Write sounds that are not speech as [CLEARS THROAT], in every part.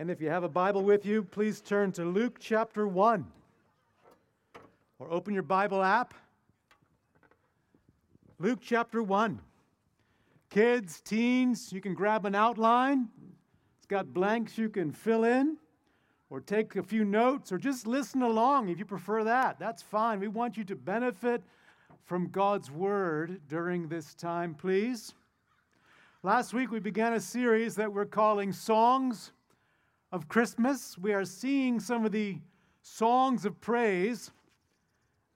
And if you have a Bible with you, please turn to Luke chapter 1 or open your Bible app. Luke chapter 1. Kids, teens, you can grab an outline. It's got blanks you can fill in or take a few notes or just listen along if you prefer that. That's fine. We want you to benefit from God's word during this time, please. Last week we began a series that we're calling Songs of Christmas. We are seeing some of the songs of praise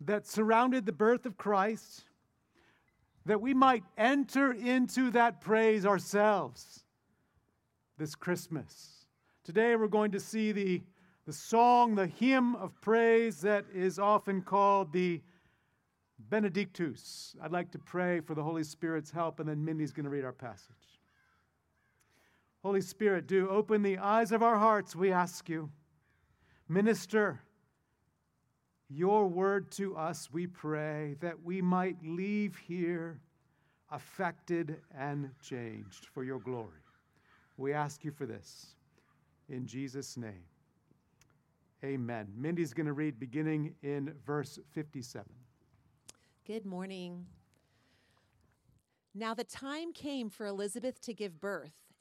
that surrounded the birth of Christ, that we might enter into that praise ourselves this Christmas. Today we're going to see the, the song, the hymn of praise that is often called the Benedictus. I'd like to pray for the Holy Spirit's help, and then Mindy's going to read our passage. Holy Spirit, do open the eyes of our hearts, we ask you. Minister your word to us, we pray, that we might leave here affected and changed for your glory. We ask you for this in Jesus' name. Amen. Mindy's going to read beginning in verse 57. Good morning. Now the time came for Elizabeth to give birth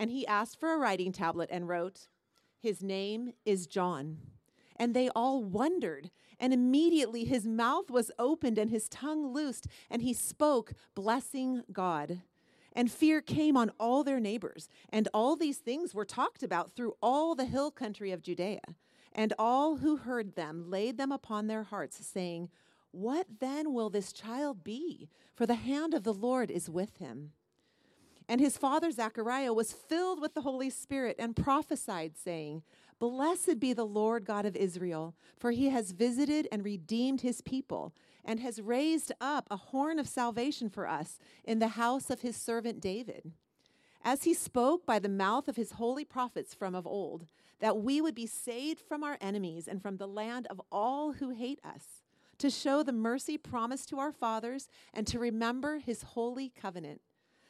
And he asked for a writing tablet and wrote, His name is John. And they all wondered. And immediately his mouth was opened and his tongue loosed, and he spoke, blessing God. And fear came on all their neighbors. And all these things were talked about through all the hill country of Judea. And all who heard them laid them upon their hearts, saying, What then will this child be? For the hand of the Lord is with him. And his father Zechariah was filled with the Holy Spirit and prophesied, saying, Blessed be the Lord God of Israel, for he has visited and redeemed his people, and has raised up a horn of salvation for us in the house of his servant David. As he spoke by the mouth of his holy prophets from of old, that we would be saved from our enemies and from the land of all who hate us, to show the mercy promised to our fathers, and to remember his holy covenant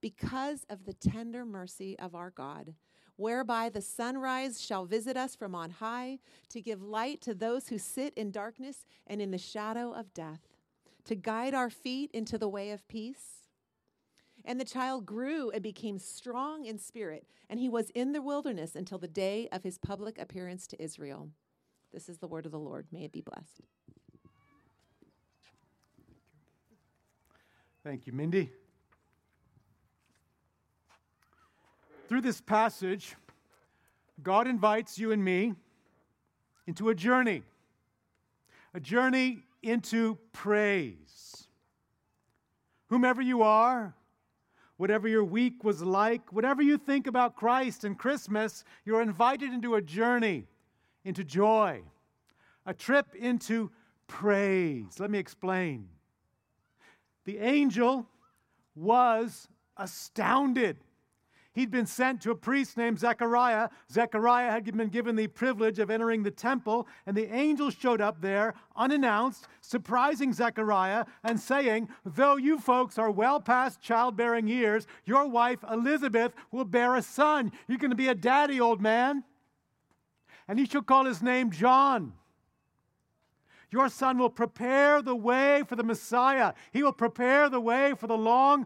because of the tender mercy of our God whereby the sunrise shall visit us from on high, to give light to those who sit in darkness and in the shadow of death, to guide our feet into the way of peace. And the child grew and became strong in spirit, and he was in the wilderness until the day of his public appearance to Israel. This is the word of the Lord. May it be blessed. Thank you, Mindy. Through this passage, God invites you and me into a journey, a journey into praise. Whomever you are, whatever your week was like, whatever you think about Christ and Christmas, you're invited into a journey into joy, a trip into praise. Let me explain. The angel was astounded He'd been sent to a priest named Zechariah. Zechariah had been given the privilege of entering the temple, and the angel showed up there unannounced, surprising Zechariah and saying, Though you folks are well past childbearing years, your wife Elizabeth will bear a son. You're going to be a daddy, old man. And you shall call his name John. Your son will prepare the way for the Messiah. He will prepare the way for the long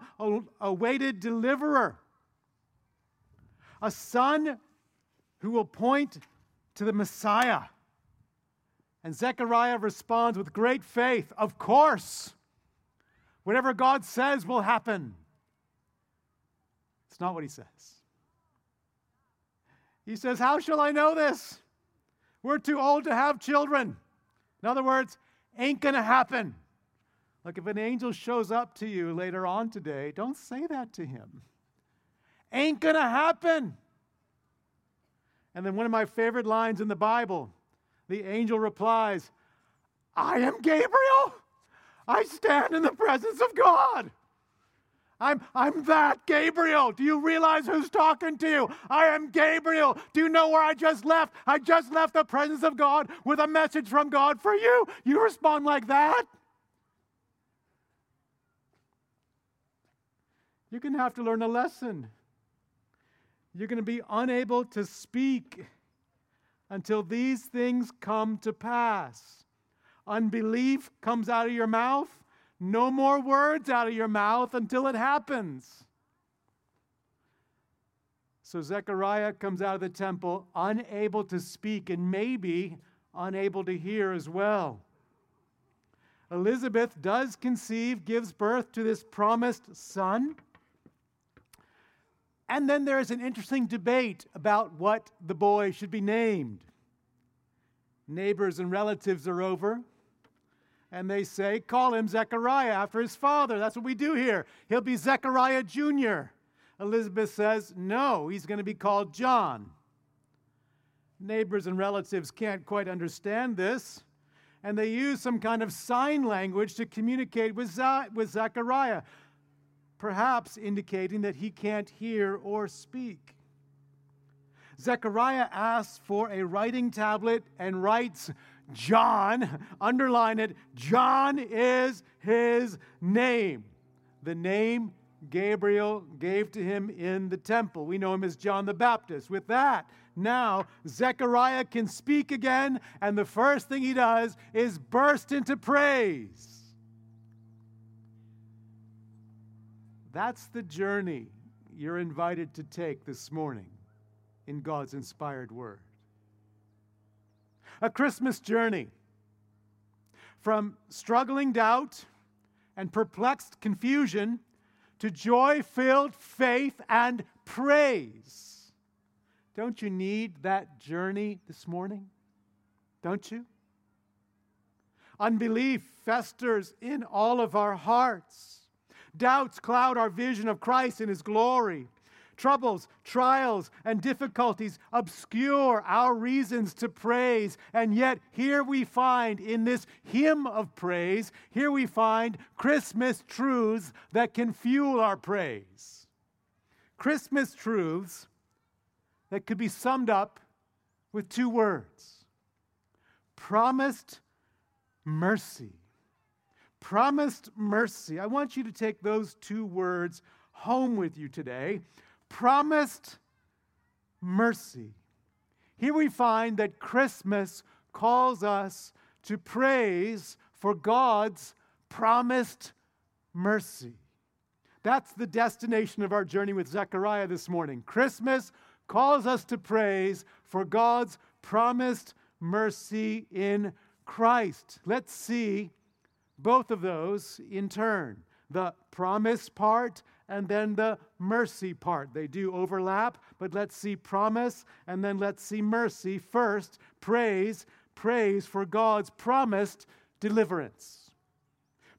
awaited deliverer a son who will point to the Messiah. And Zechariah responds with great faith Of course, whatever God says will happen. It's not what he says. He says, How shall I know this? We're too old to have children. In other words, ain't going to happen. Like if an angel shows up to you later on today, don't say that to him. Ain't going to happen. And then one of my favorite lines in the Bible the angel replies, I am Gabriel. I stand in the presence of God. I'm, I'm that Gabriel. Do you realize who's talking to you? I am Gabriel. Do you know where I just left? I just left the presence of God with a message from God for you. You respond like that? You're going to have to learn a lesson. You're going to be unable to speak until these things come to pass. Unbelief comes out of your mouth. No more words out of your mouth until it happens. So Zechariah comes out of the temple unable to speak and maybe unable to hear as well. Elizabeth does conceive, gives birth to this promised son. And then there is an interesting debate about what the boy should be named. Neighbors and relatives are over, and they say, Call him Zechariah after his father. That's what we do here. He'll be Zechariah Jr. Elizabeth says, No, he's going to be called John. Neighbors and relatives can't quite understand this, and they use some kind of sign language to communicate with, with Zechariah perhaps indicating that he can't hear or speak. Zechariah asks for a writing tablet and writes, John, [LAUGHS] underline it, John is his name. The name Gabriel gave to him in the temple. We know him as John the Baptist. With that, now Zechariah can speak again, and the first thing he does is burst into praise. That's the journey you're invited to take this morning in God's inspired word. A Christmas journey from struggling doubt and perplexed confusion to joy filled faith and praise. Don't you need that journey this morning? Don't you? Unbelief festers in all of our hearts. Doubts cloud our vision of Christ and His glory. Troubles, trials, and difficulties obscure our reasons to praise. And yet, here we find in this hymn of praise, here we find Christmas truths that can fuel our praise. Christmas truths that could be summed up with two words promised mercy promised mercy. I want you to take those two words home with you today. Promised mercy. Here we find that Christmas calls us to praise for God's promised mercy. That's the destination of our journey with Zechariah this morning. Christmas calls us to praise for God's promised mercy in Christ. Let's see both of those in turn the promise part and then the mercy part. They do overlap, but let's see promise and then let's see mercy. First, praise, praise for God's promised deliverance.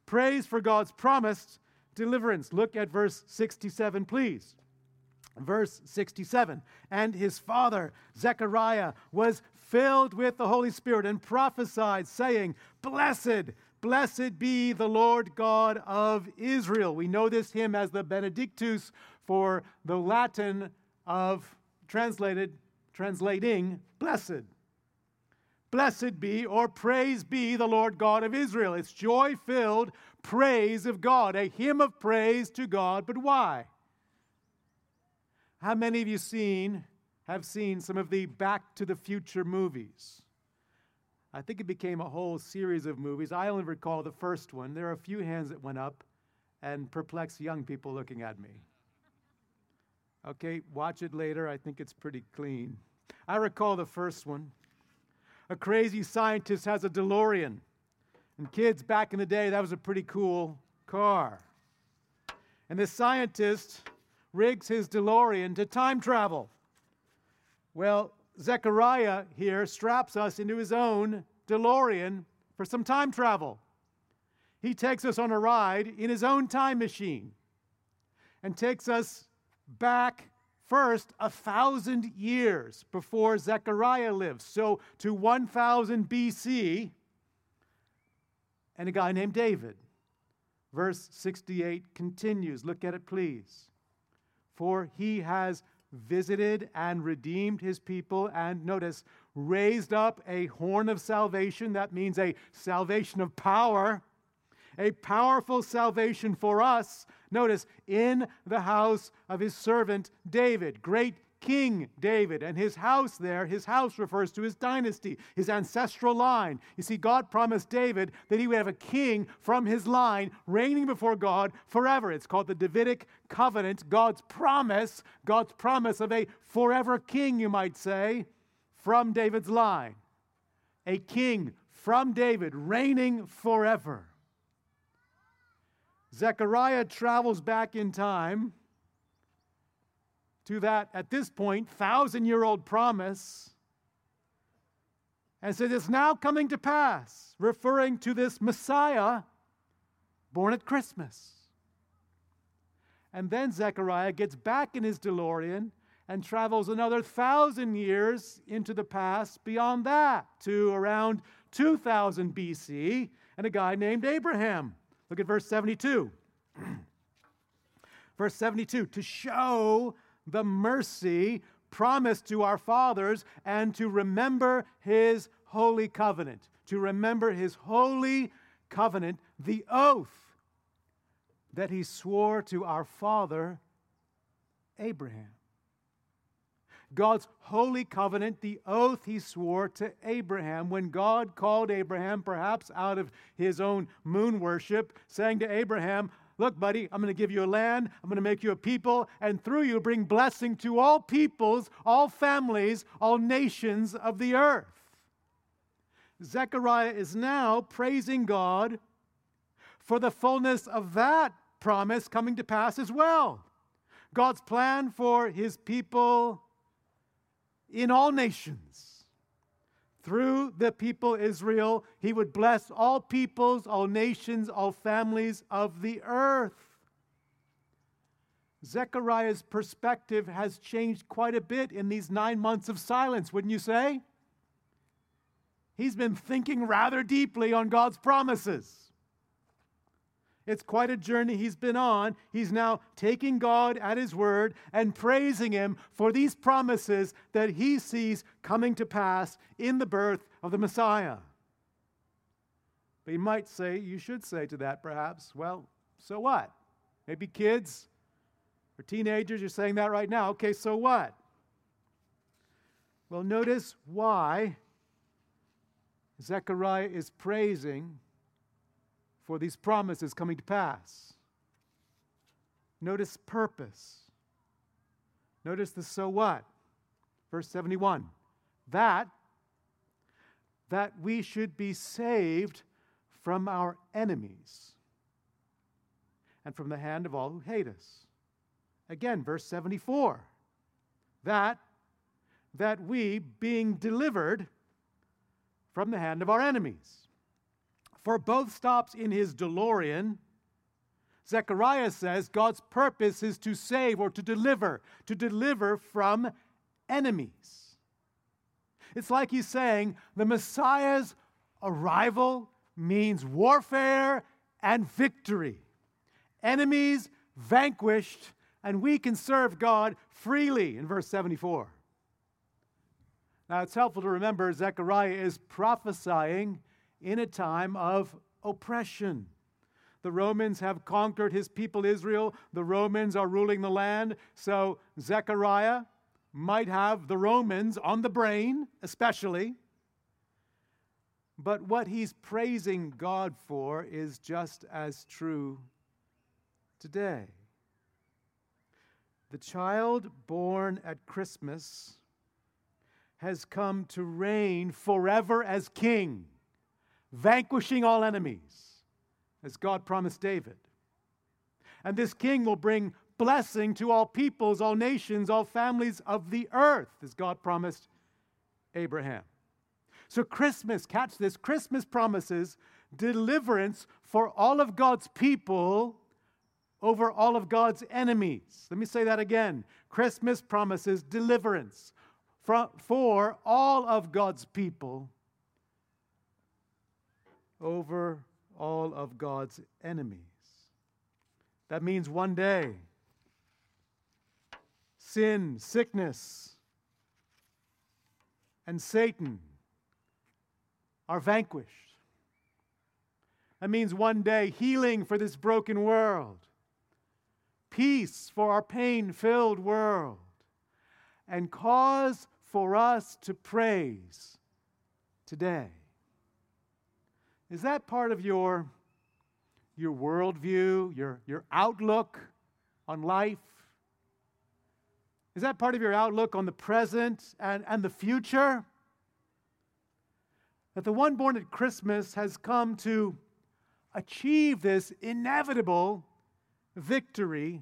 Praise for God's promised deliverance. Look at verse 67, please. Verse 67 And his father, Zechariah, was filled with the Holy Spirit and prophesied, saying, Blessed Blessed be the Lord God of Israel. We know this hymn as the Benedictus for the Latin of translated, translating blessed. Blessed be or praise be the Lord God of Israel. It's joy filled praise of God, a hymn of praise to God. But why? How many of you seen have seen some of the Back to the Future movies? I think it became a whole series of movies. I only recall the first one. There are a few hands that went up and perplexed young people looking at me. Okay, watch it later. I think it's pretty clean. I recall the first one. a crazy scientist has a DeLorean. And kids, back in the day, that was a pretty cool car. And this scientist rigs his DeLorean to time travel. Well, Zechariah here straps us into his own DeLorean for some time travel. He takes us on a ride in his own time machine and takes us back first a thousand years before Zechariah lives. So to 1000 BC, and a guy named David. Verse 68 continues. Look at it, please. For he has visited and redeemed his people, and notice, raised up a horn of salvation. That means a salvation of power, a powerful salvation for us. Notice, in the house of his servant David. Great King David and his house there, his house refers to his dynasty, his ancestral line. You see, God promised David that he would have a king from his line reigning before God forever. It's called the Davidic covenant, God's promise, God's promise of a forever king, you might say, from David's line. A king from David reigning forever. Zechariah travels back in time to that, at this point, thousand year old promise and It's now coming to pass, referring to this Messiah born at Christmas. And then Zechariah gets back in his DeLorean and travels another thousand years into the past beyond that to around 2000 BC and a guy named Abraham. Look at verse 72. [CLEARS THROAT] verse 72 to show the mercy promised to our fathers and to remember his holy covenant. To remember his holy covenant, the oath that he swore to our father Abraham. God's holy covenant, the oath he swore to Abraham when God called Abraham, perhaps out of his own moon worship, saying to Abraham, Look, buddy, I'm going to give you a land, I'm going to make you a people, and through you bring blessing to all peoples, all families, all nations of the earth. Zechariah is now praising God for the fullness of that promise coming to pass as well. God's plan for his people in all nations the people Israel, he would bless all peoples, all nations, all families of the earth. Zechariah's perspective has changed quite a bit in these nine months of silence, wouldn't you say? He's been thinking rather deeply on God's promises. It's quite a journey he's been on. He's now taking God at his word and praising him for these promises that he sees coming to pass in the birth of the Messiah. But you might say, you should say to that perhaps, well, so what? Maybe kids or teenagers, you're saying that right now. Okay, so what? Well, notice why Zechariah is praising for these promises coming to pass. Notice purpose. Notice the so what. Verse 71 that that we should be saved from our enemies and from the hand of all who hate us. Again, verse 74 that that we being delivered from the hand of our enemies for both stops in his DeLorean, Zechariah says God's purpose is to save or to deliver, to deliver from enemies. It's like he's saying the Messiah's arrival means warfare and victory. Enemies vanquished, and we can serve God freely in verse 74. Now, it's helpful to remember Zechariah is prophesying in a time of oppression. The Romans have conquered his people Israel. The Romans are ruling the land. So Zechariah might have the Romans on the brain, especially. But what he's praising God for is just as true today. The child born at Christmas has come to reign forever as king, vanquishing all enemies, as God promised David. And this king will bring blessing to all peoples, all nations, all families of the earth, as God promised Abraham. So, Christmas, catch this Christmas promises deliverance for all of God's people over all of God's enemies. Let me say that again. Christmas promises deliverance for all of God's people over all of God's enemies. That means one day sin, sickness, and Satan are vanquished. That means one day healing for this broken world, peace for our pain filled world, and cause for us to praise today. Is that part of your, your worldview, your, your outlook on life? Is that part of your outlook on the present and, and the future? That the one born at Christmas has come to achieve this inevitable victory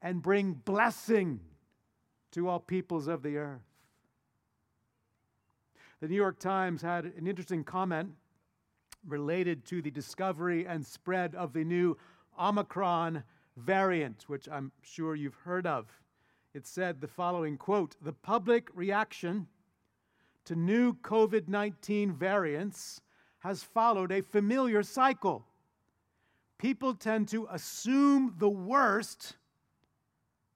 and bring blessing to all peoples of the earth. The New York Times had an interesting comment related to the discovery and spread of the new Omicron variant, which I'm sure you've heard of. It said the following quote The public reaction to new COVID 19 variants has followed a familiar cycle. People tend to assume the worst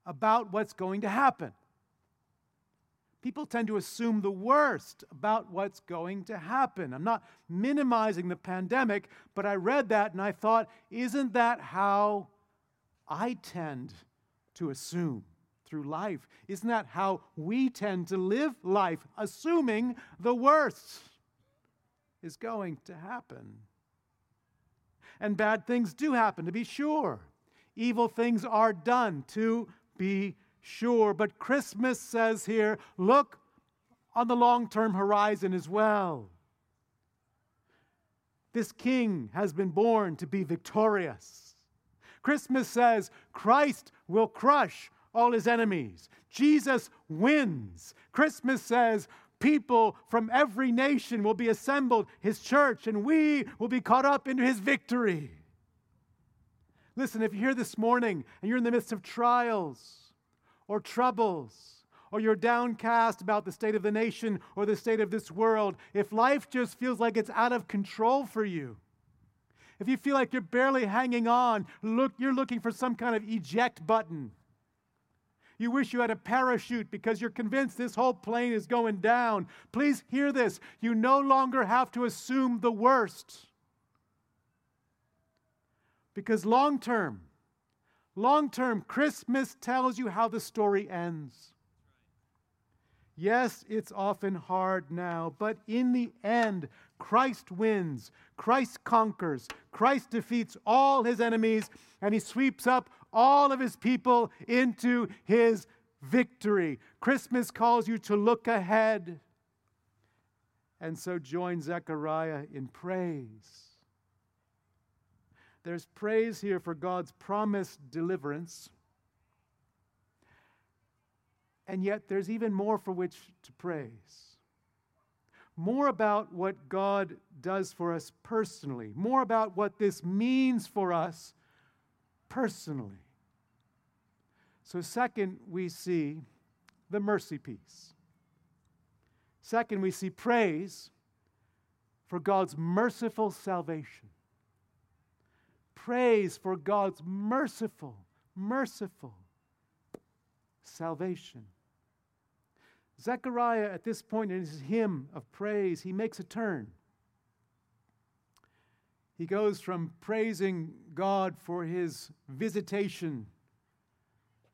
about what's going to happen. People tend to assume the worst about what's going to happen. I'm not minimizing the pandemic, but I read that and I thought, isn't that how I tend to assume? through life. Isn't that how we tend to live life, assuming the worst is going to happen? And bad things do happen, to be sure. Evil things are done, to be sure. But Christmas says here look on the long term horizon as well. This king has been born to be victorious. Christmas says Christ will crush all his enemies. Jesus wins. Christmas says people from every nation will be assembled, his church, and we will be caught up into his victory. Listen, if you're here this morning and you're in the midst of trials or troubles, or you're downcast about the state of the nation or the state of this world, if life just feels like it's out of control for you, if you feel like you're barely hanging on, look, you're looking for some kind of eject button you wish you had a parachute because you're convinced this whole plane is going down. Please hear this. You no longer have to assume the worst. Because long term, long term, Christmas tells you how the story ends. Yes, it's often hard now, but in the end, Christ wins. Christ conquers. Christ defeats all his enemies, and he sweeps up all of his people into his victory. Christmas calls you to look ahead. And so join Zechariah in praise. There's praise here for God's promised deliverance. And yet there's even more for which to praise. More about what God does for us personally, more about what this means for us personally. So, second, we see the mercy piece. Second, we see praise for God's merciful salvation. Praise for God's merciful, merciful salvation. Zechariah, at this point in his hymn of praise, he makes a turn. He goes from praising God for his visitation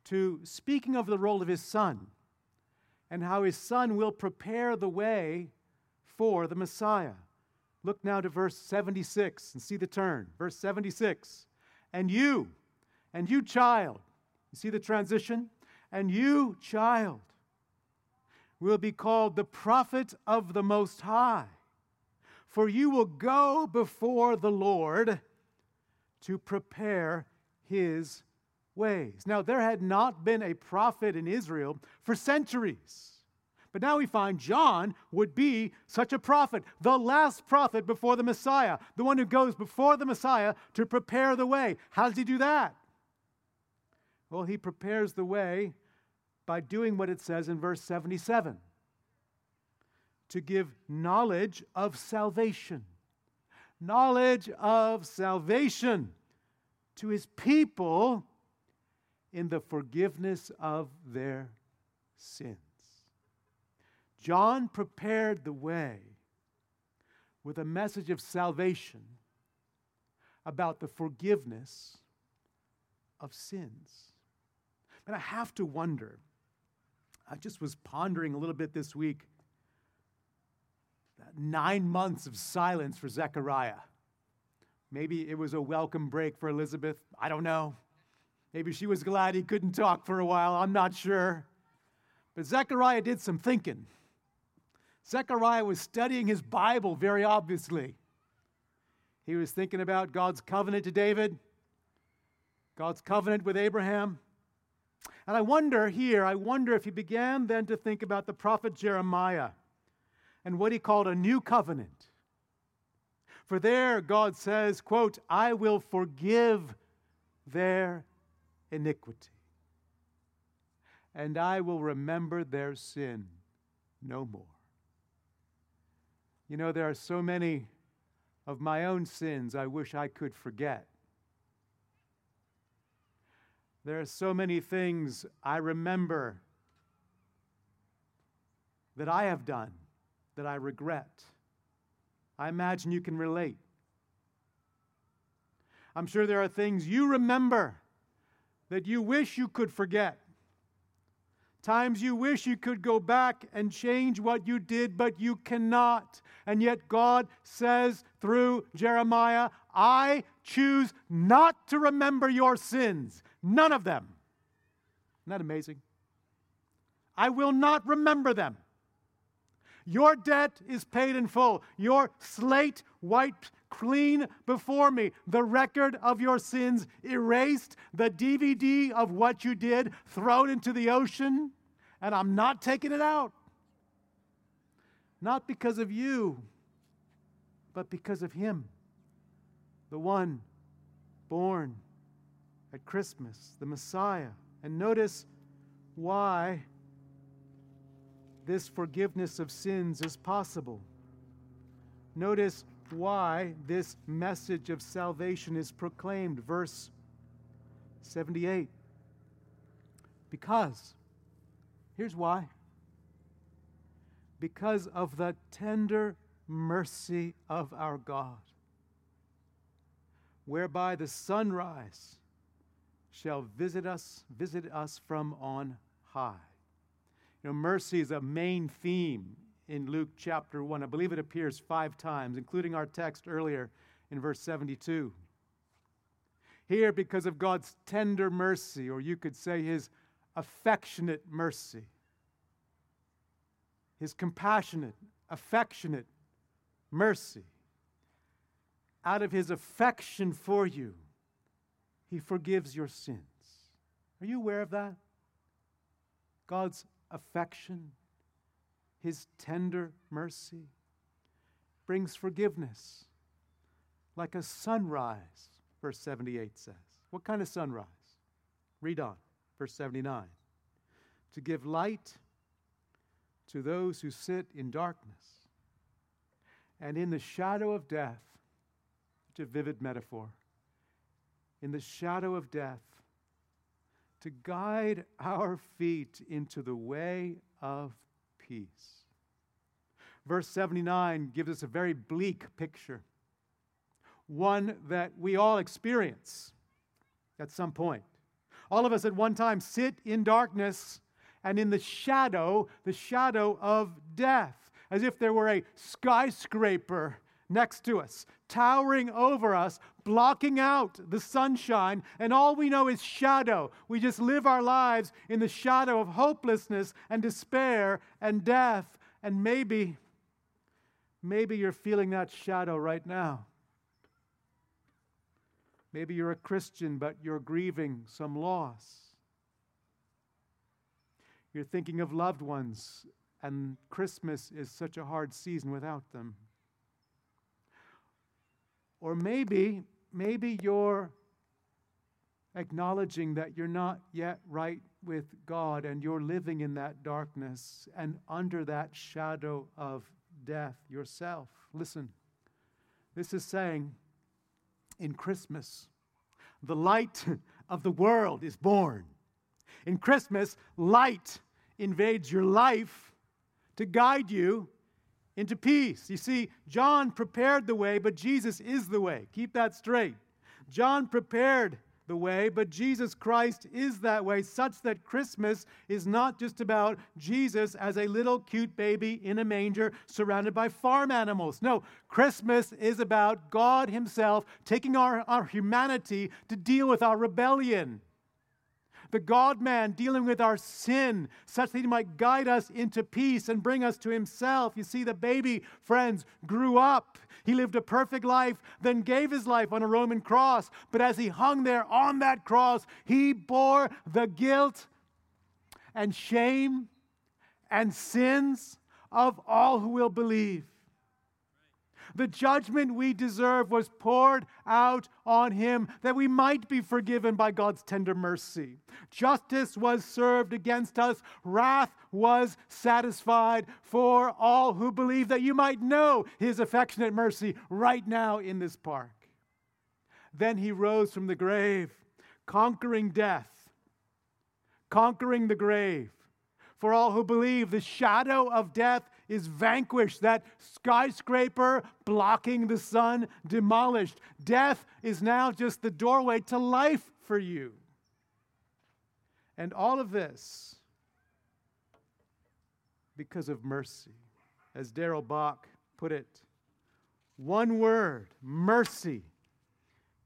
to speaking of the role of his son and how his son will prepare the way for the Messiah. Look now to verse 76 and see the turn. Verse 76 And you, and you, child, you see the transition? And you, child, will be called the prophet of the Most High, for you will go before the Lord to prepare his ways. Now, there had not been a prophet in Israel for centuries. But now we find John would be such a prophet, the last prophet before the Messiah, the one who goes before the Messiah to prepare the way. How does he do that? Well, he prepares the way by doing what it says in verse 77 to give knowledge of salvation. Knowledge of salvation to his people in the forgiveness of their sins. John prepared the way with a message of salvation about the forgiveness of sins. And I have to wonder, I just was pondering a little bit this week nine months of silence for Zechariah. Maybe it was a welcome break for Elizabeth. I don't know. Maybe she was glad he couldn't talk for a while. I'm not sure. But Zechariah did some thinking. Zechariah was studying his Bible very obviously. He was thinking about God's covenant to David, God's covenant with Abraham. And I wonder here, I wonder if he began then to think about the prophet Jeremiah and what he called a new covenant. For there God says, quote, I will forgive their iniquity, and I will remember their sin no more. You know, there are so many of my own sins I wish I could forget. There are so many things I remember that I have done that I regret. I imagine you can relate. I'm sure there are things you remember that you wish you could forget. Times you wish you could go back and change what you did, but you cannot. And yet God says through Jeremiah, I choose not to remember your sins, none of them. Isn't that amazing? I will not remember them. Your debt is paid in full. Your slate wiped clean before me. The record of your sins erased. The DVD of what you did thrown into the ocean. And I'm not taking it out. Not because of you, but because of Him. The one born at Christmas, the Messiah. And notice why this forgiveness of sins is possible. Notice why this message of salvation is proclaimed. Verse 78. Because, here's why because of the tender mercy of our God, whereby the sunrise shall visit us, visit us from on high. You know, mercy is a main theme in Luke chapter 1. I believe it appears five times, including our text earlier in verse 72. Here, because of God's tender mercy, or you could say his affectionate mercy, his compassionate, affectionate mercy, out of his affection for you, he forgives your sins. Are you aware of that? God's affection, his tender mercy brings forgiveness like a sunrise, verse 78 says. What kind of sunrise? Read on, verse 79. To give light to those who sit in darkness and in the shadow of death. Such a vivid metaphor. In the shadow of death, to guide our feet into the way of peace. Verse 79 gives us a very bleak picture, one that we all experience at some point. All of us at one time sit in darkness and in the shadow, the shadow of death, as if there were a skyscraper next to us, towering over us, blocking out the sunshine, and all we know is shadow. We just live our lives in the shadow of hopelessness and despair and death. And maybe, maybe you're feeling that shadow right now. Maybe you're a Christian, but you're grieving some loss. You're thinking of loved ones, and Christmas is such a hard season without them. Or maybe, maybe you're acknowledging that you're not yet right with God and you're living in that darkness and under that shadow of death yourself. Listen, this is saying in Christmas, the light [LAUGHS] of the world is born. In Christmas, light invades your life to guide you into peace. You see, John prepared the way, but Jesus is the way. Keep that straight. John prepared the way, but Jesus Christ is that way, such that Christmas is not just about Jesus as a little cute baby in a manger surrounded by farm animals. No, Christmas is about God Himself taking our, our humanity to deal with our rebellion the God man dealing with our sin, such that he might guide us into peace and bring us to himself. You see, the baby, friends, grew up. He lived a perfect life, then gave his life on a Roman cross. But as he hung there on that cross, he bore the guilt and shame and sins of all who will believe. The judgment we deserve was poured out on him that we might be forgiven by God's tender mercy. Justice was served against us, wrath was satisfied for all who believe that you might know his affectionate mercy right now in this park. Then he rose from the grave, conquering death, conquering the grave. For all who believe, the shadow of death is vanquished, that skyscraper blocking the sun demolished. Death is now just the doorway to life for you. And all of this because of mercy. As Darrell Bock put it, one word, mercy,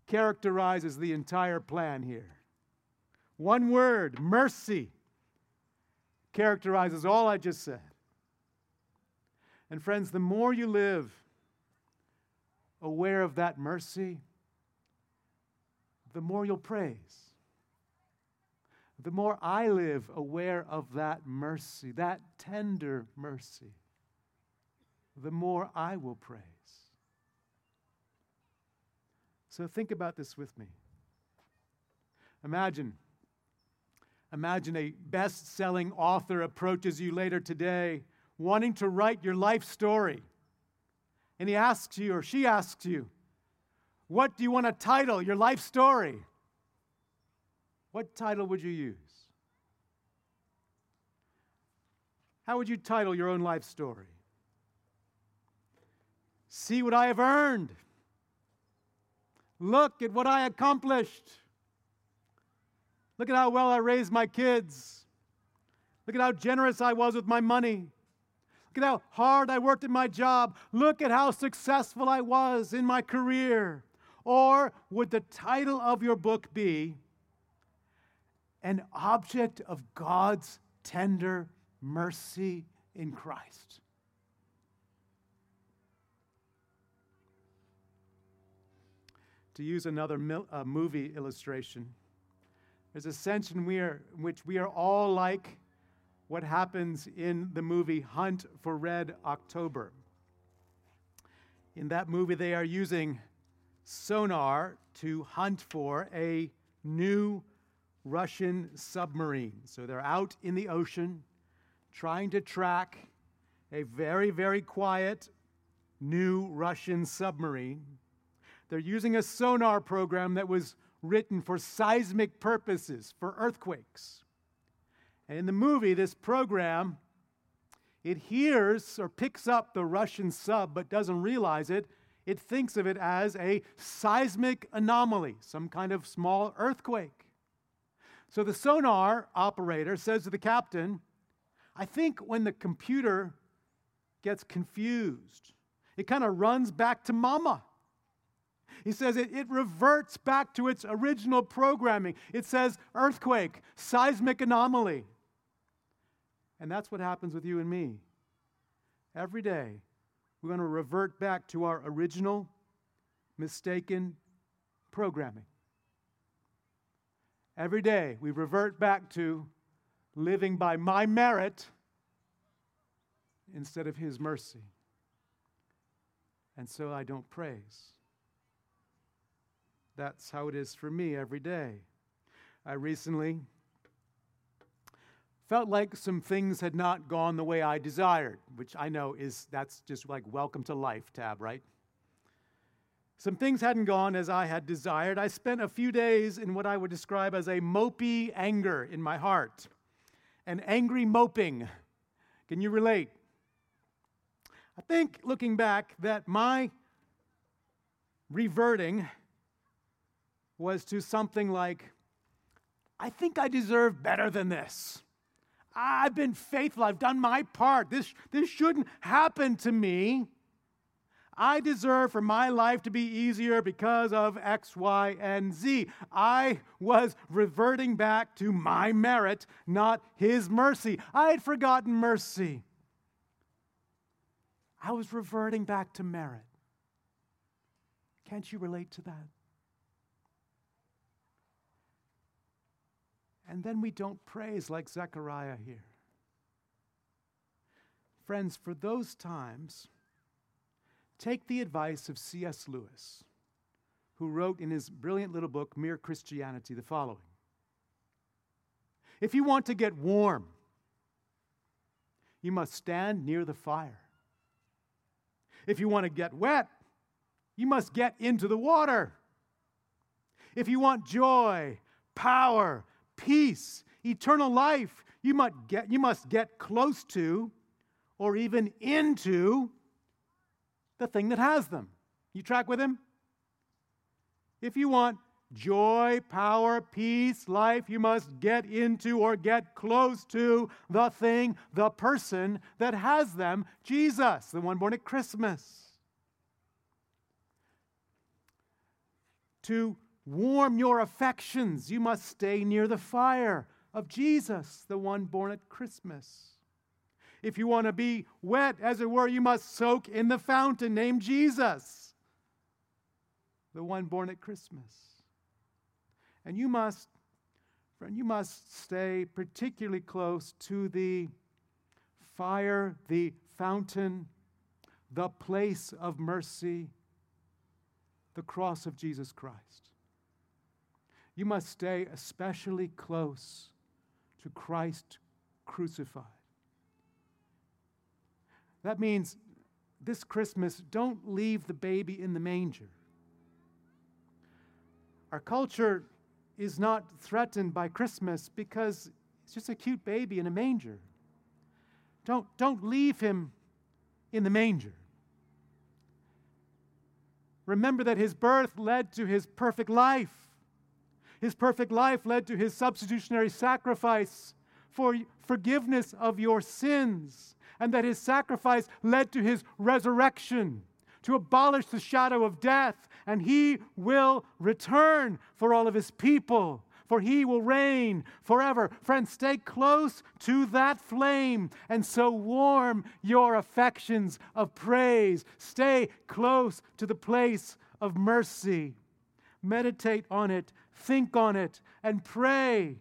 characterizes the entire plan here. One word, mercy, characterizes all I just said. And friends, the more you live aware of that mercy, the more you'll praise. The more I live aware of that mercy, that tender mercy, the more I will praise. So think about this with me. Imagine, imagine a best selling author approaches you later today wanting to write your life story. And he asks you, or she asks you, What do you want to title your life story? What title would you use? How would you title your own life story? See what I have earned. Look at what I accomplished. Look at how well I raised my kids. Look at how generous I was with my money. Look at how hard I worked at my job. Look at how successful I was in my career. Or would the title of your book be An Object of God's Tender Mercy in Christ? To use another mil- uh, movie illustration, there's a sense in, we are, in which we are all like what happens in the movie Hunt for Red October. In that movie, they are using sonar to hunt for a new Russian submarine. So they're out in the ocean trying to track a very, very quiet new Russian submarine. They're using a sonar program that was written for seismic purposes, for earthquakes. And in the movie, this program, it hears or picks up the Russian sub but doesn't realize it. It thinks of it as a seismic anomaly, some kind of small earthquake. So the sonar operator says to the captain, I think when the computer gets confused, It kind of runs back to mama. He says it, it reverts back to its original programming. It says earthquake, seismic anomaly. And that's what happens with you and me. Every day, we're going to revert back to our original mistaken programming. Every day, we revert back to living by my merit instead of His mercy. And so I don't praise. That's how it is for me every day. I recently felt like some things had not gone the way I desired, which I know is that's just like welcome to life tab, right? Some things hadn't gone as I had desired. I spent a few days in what I would describe as a mopey anger in my heart, an angry moping. Can you relate? I think looking back that my reverting was to something like, I think I deserve better than this. I've been faithful. I've done my part. This, this shouldn't happen to me. I deserve for my life to be easier because of X, Y, and Z. I was reverting back to my merit, not His mercy. I had forgotten mercy. I was reverting back to merit. Can't you relate to that? And then we don't praise like Zechariah here. Friends, for those times, take the advice of C.S. Lewis, who wrote in his brilliant little book, Mere Christianity, the following If you want to get warm, you must stand near the fire. If you want to get wet, you must get into the water. If you want joy, power, peace, eternal life, you must get, you must get close to or even into the thing that has them. You track with him? If you want joy, power, peace, life, you must get into or get close to the thing, the person that has them Jesus, the one born at Christmas. To warm your affections, you must stay near the fire of Jesus, the one born at Christmas. If you want to be wet, as it were, you must soak in the fountain named Jesus, the one born at Christmas. And you must, friend, you must stay particularly close to the fire, the fountain, the place of mercy, the cross of Jesus Christ you must stay especially close to Christ crucified. That means this Christmas, don't leave the baby in the manger. Our culture is not threatened by Christmas because it's just a cute baby in a manger. Don't, don't leave him in the manger. Remember that his birth led to his perfect life. His perfect life led to his substitutionary sacrifice for forgiveness of your sins, and that his sacrifice led to his resurrection to abolish the shadow of death, and he will return for all of his people. For he will reign forever. Friends, stay close to that flame and so warm your affections of praise. Stay close to the place of mercy. Meditate on it Think on it and pray.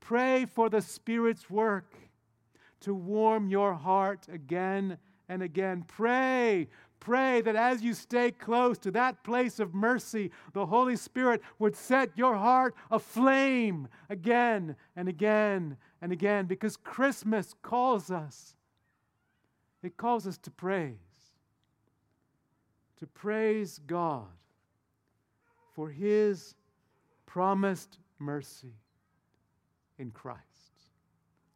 Pray for the Spirit's work to warm your heart again and again. Pray. Pray that as you stay close to that place of mercy, the Holy Spirit would set your heart aflame again and again and again because Christmas calls us. It calls us to praise. To praise God for His promised mercy in Christ.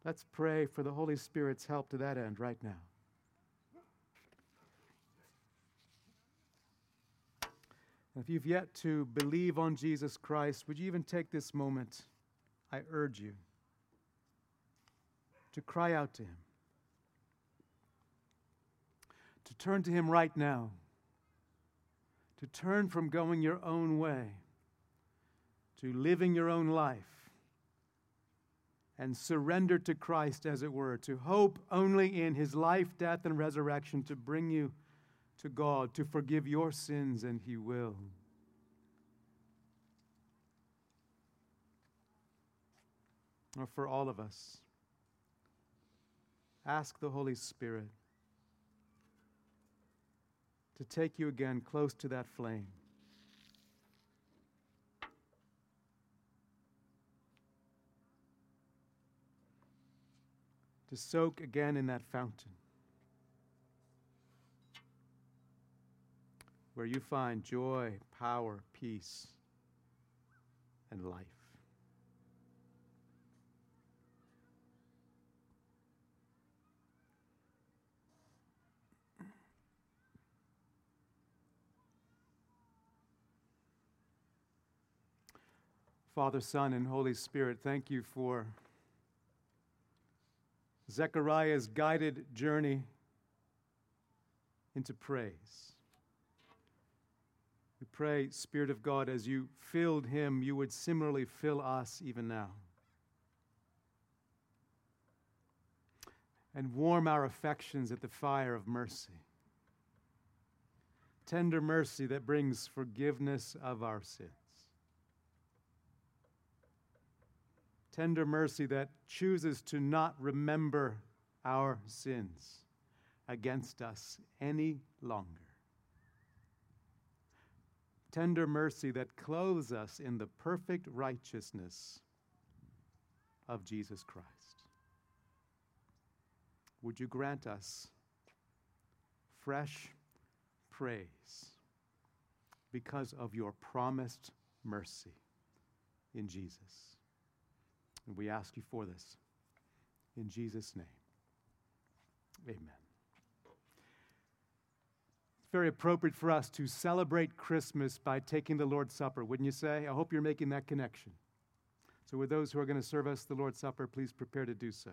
Let's pray for the Holy Spirit's help to that end right now. If you've yet to believe on Jesus Christ, would you even take this moment? I urge you to cry out to Him, to turn to Him right now, to turn from going your own way to living your own life and surrender to Christ, as it were, to hope only in His life, death, and resurrection to bring you to God, to forgive your sins, and He will. Or for all of us, ask the Holy Spirit to take you again close to that flame. To soak again in that fountain where you find joy, power, peace, and life. Father, Son, and Holy Spirit, thank you for Zechariah's guided journey into praise. We pray, Spirit of God, as you filled him, you would similarly fill us even now. And warm our affections at the fire of mercy. Tender mercy that brings forgiveness of our sins. Tender mercy that chooses to not remember our sins against us any longer. Tender mercy that clothes us in the perfect righteousness of Jesus Christ. Would you grant us fresh praise because of your promised mercy in Jesus? And we ask you for this. In Jesus' name, amen. It's very appropriate for us to celebrate Christmas by taking the Lord's Supper, wouldn't you say? I hope you're making that connection. So, with those who are going to serve us the Lord's Supper, please prepare to do so.